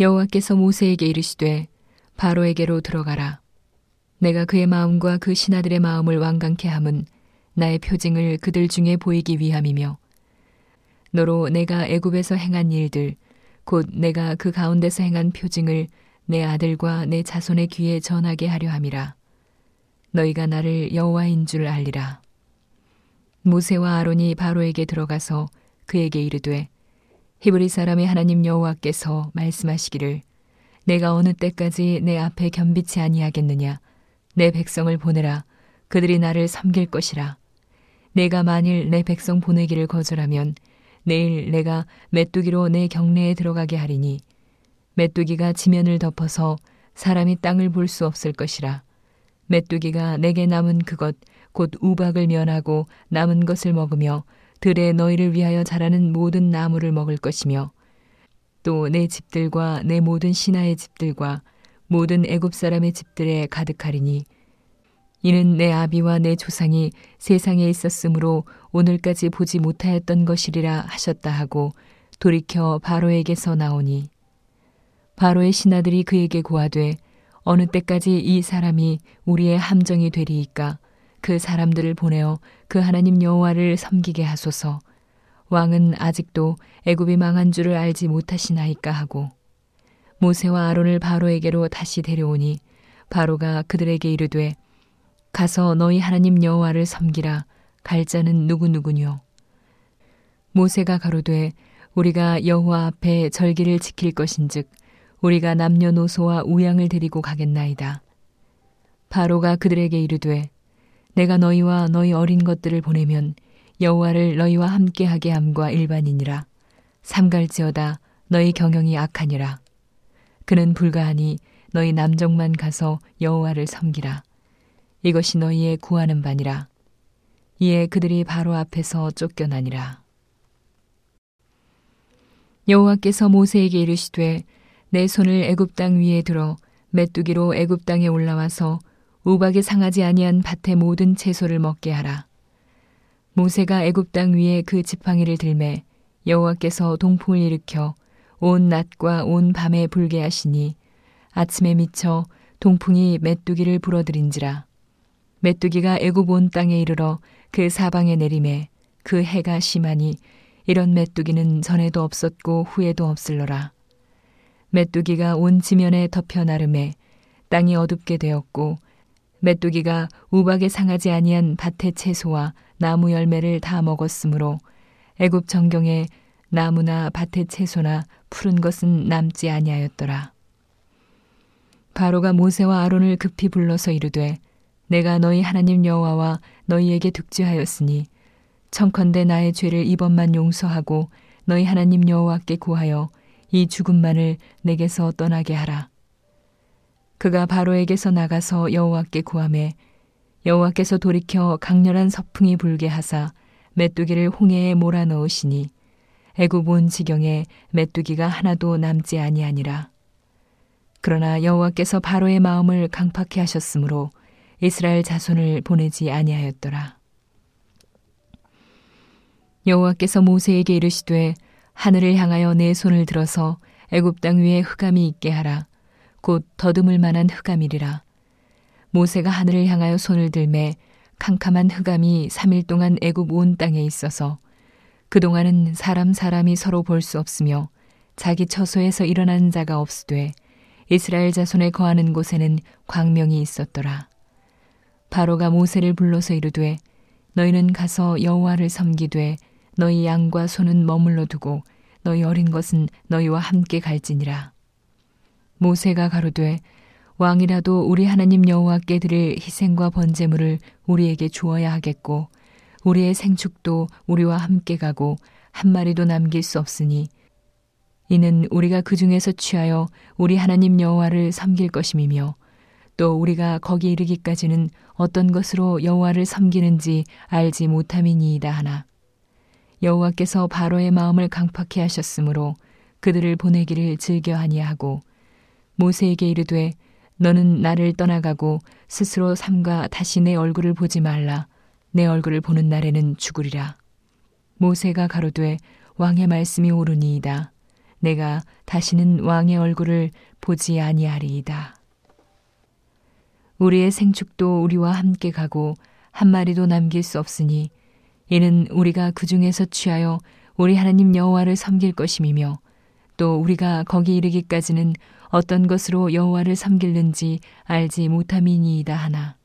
여호와께서 모세에게 이르시되 바로에게로 들어가라. 내가 그의 마음과 그 신하들의 마음을 완강케 함은 나의 표징을 그들 중에 보이기 위함이며 너로 내가 애굽에서 행한 일들 곧 내가 그 가운데서 행한 표징을 내 아들과 내 자손의 귀에 전하게 하려 함이라. 너희가 나를 여호와인 줄 알리라. 모세와 아론이 바로에게 들어가서 그에게 이르되 히브리 사람의 하나님 여호와께서 말씀하시기를 내가 어느 때까지 내 앞에 겸비치 아니하겠느냐? 내 백성을 보내라. 그들이 나를 섬길 것이라. 내가 만일 내 백성 보내기를 거절하면 내일 내가 메뚜기로 내 경내에 들어가게 하리니 메뚜기가 지면을 덮어서 사람이 땅을 볼 수 없을 것이라. 메뚜기가 내게 남은 그것 곧 우박을 면하고 남은 것을 먹으며 들에 너희를 위하여 자라는 모든 나무를 먹을 것이며 또 내 집들과 내 모든 신하의 집들과 모든 애굽 사람의 집들에 가득하리니 이는 내 아비와 내 조상이 세상에 있었으므로 오늘까지 보지 못하였던 것이리라 하셨다 하고 돌이켜 바로에게서 나오니 바로의 신하들이 그에게 고하되 어느 때까지 이 사람이 우리의 함정이 되리이까 그 사람들을 보내어 그 하나님 여호와를 섬기게 하소서. 왕은 아직도 애굽이 망한 줄을 알지 못하시나이까 하고 모세와 아론을 바로에게로 다시 데려오니 바로가 그들에게 이르되 가서 너희 하나님 여호와를 섬기라. 갈 자는 누구누구뇨? 모세가 가로되 우리가 여호와 앞에 절기를 지킬 것인즉 우리가 남녀노소와 우양을 데리고 가겠나이다. 바로가 그들에게 이르되 내가 너희와 너희 어린 것들을 보내면 여호와를 너희와 함께하게 함과 일반이니라. 삼갈지어다 너희 경영이 악하니라. 그는 불가하니 너희 남정만 가서 여호와를 섬기라. 이것이 너희의 구하는 바니라. 이에 그들이 바로 앞에서 쫓겨나니라. 여호와께서 모세에게 이르시되 내 손을 애굽 땅 위에 들어 메뚜기로 애굽 땅에 올라와서 우박에 상하지 아니한 밭의 모든 채소를 먹게 하라. 모세가 애굽 땅 위에 그 지팡이를 들매 여호와께서 동풍을 일으켜 온 낮과 온 밤에 불게 하시니 아침에 미쳐 동풍이 메뚜기를 불어들인지라 메뚜기가 애굽 온 땅에 이르러 그 사방에 내림에 그 해가 심하니 이런 메뚜기는 전에도 없었고 후에도 없을러라 메뚜기가 온 지면에 덮여 나름에 땅이 어둡게 되었고 메뚜기가 우박에 상하지 아니한 밭의 채소와 나무 열매를 다 먹었으므로 애굽 정경에 나무나 밭의 채소나 푸른 것은 남지 아니하였더라. 바로가 모세와 아론을 급히 불러서 이르되 내가 너희 하나님 여호와와 너희에게 득지하였으니 청컨대 나의 죄를 이번만 용서하고 너희 하나님 여호와께 구하여 이 죽음만을 내게서 떠나게 하라. 그가 바로에게서 나가서 여호와께 구함에 여호와께서 돌이켜 강렬한 서풍이 불게 하사 메뚜기를 홍해에 몰아 넣으시니 애굽 온 지경에 메뚜기가 하나도 남지 아니하니라. 그러나 여호와께서 바로의 마음을 강팍해 하셨으므로 이스라엘 자손을 보내지 아니하였더라. 여호와께서 모세에게 이르시되 하늘을 향하여 내 손을 들어서 애굽 땅 위에 흑암이 있게 하라. 곧 더듬을 만한 흑암이리라. 모세가 하늘을 향하여 손을 들매 캄캄한 흑암이 3일 동안 애굽 온 땅에 있어서 그동안은 사람 사람이 서로 볼 수 없으며 자기 처소에서 일어나는 자가 없으되 이스라엘 자손에 거하는 곳에는 광명이 있었더라. 바로가 모세를 불러서 이르되 너희는 가서 여호와를 섬기되 너희 양과 소는 머물러 두고 너희 어린 것은 너희와 함께 갈지니라. 모세가 가로되 왕이라도 우리 하나님 여호와께 드릴 희생과 번제물을 우리에게 주어야 하겠고 우리의 생축도 우리와 함께 가고 한 마리도 남길 수 없으니 이는 우리가 그 중에서 취하여 우리 하나님 여호와를 섬길 것임이며 또 우리가 거기 이르기까지는 어떤 것으로 여호와를 섬기는지 알지 못함이니이다 하나. 여호와께서 바로의 마음을 강팍해 하셨으므로 그들을 보내기를 즐겨 하니 하고 모세에게 이르되 너는 나를 떠나가고 스스로 삼가 다시 내 얼굴을 보지 말라. 내 얼굴을 보는 날에는 죽으리라. 모세가 가로되 왕의 말씀이 옳으니이다. 내가 다시는 왕의 얼굴을 보지 아니하리이다. 우리의 생축도 우리와 함께 가고 한 마리도 남길 수 없으니 이는 우리가 그 중에서 취하여 우리 하나님 여호와를 섬길 것임이며 또 우리가 거기 이르기까지는 어떤 것으로 여호와를 섬길는지 알지 못함이니이다 하나